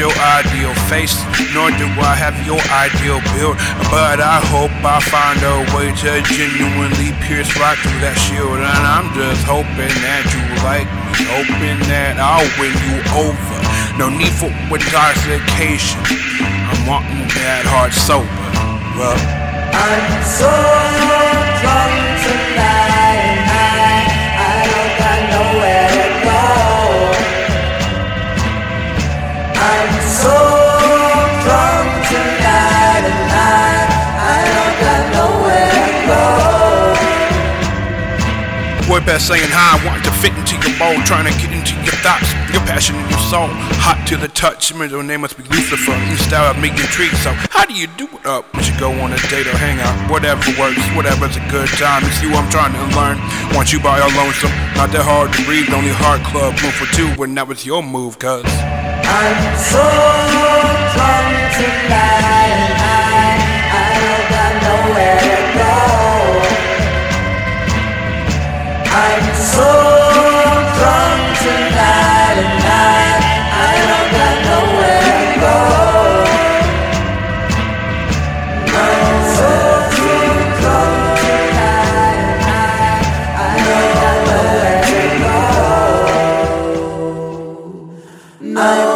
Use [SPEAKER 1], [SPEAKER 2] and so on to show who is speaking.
[SPEAKER 1] your ideal face, nor do I have your ideal build. But I hope I find a way to genuinely pierce right through that shield. And I'm just hoping that you like me, hoping that I'll win you over. No need for intoxication. I'm wanting that heart sober. Well,
[SPEAKER 2] I'm so
[SPEAKER 1] saying hi, wanting to fit into your mold, trying to get into your thoughts, your passion and your soul. Hot to the touch, middle name must be Lucifer. New style of me intrigued, so how do you do it up? We should go on a date or hang out, whatever works, whatever's a good time. It's you I'm trying to learn. Want you by your lonesome, not that hard to read, only hard club room for two, when that was your move, cuz. I'm
[SPEAKER 2] so I'm so drunk tonight and. I don't got nowhere to go.
[SPEAKER 1] I'm so drunk tonight
[SPEAKER 2] and.
[SPEAKER 1] I don't got nowhere to
[SPEAKER 2] go.
[SPEAKER 1] I'm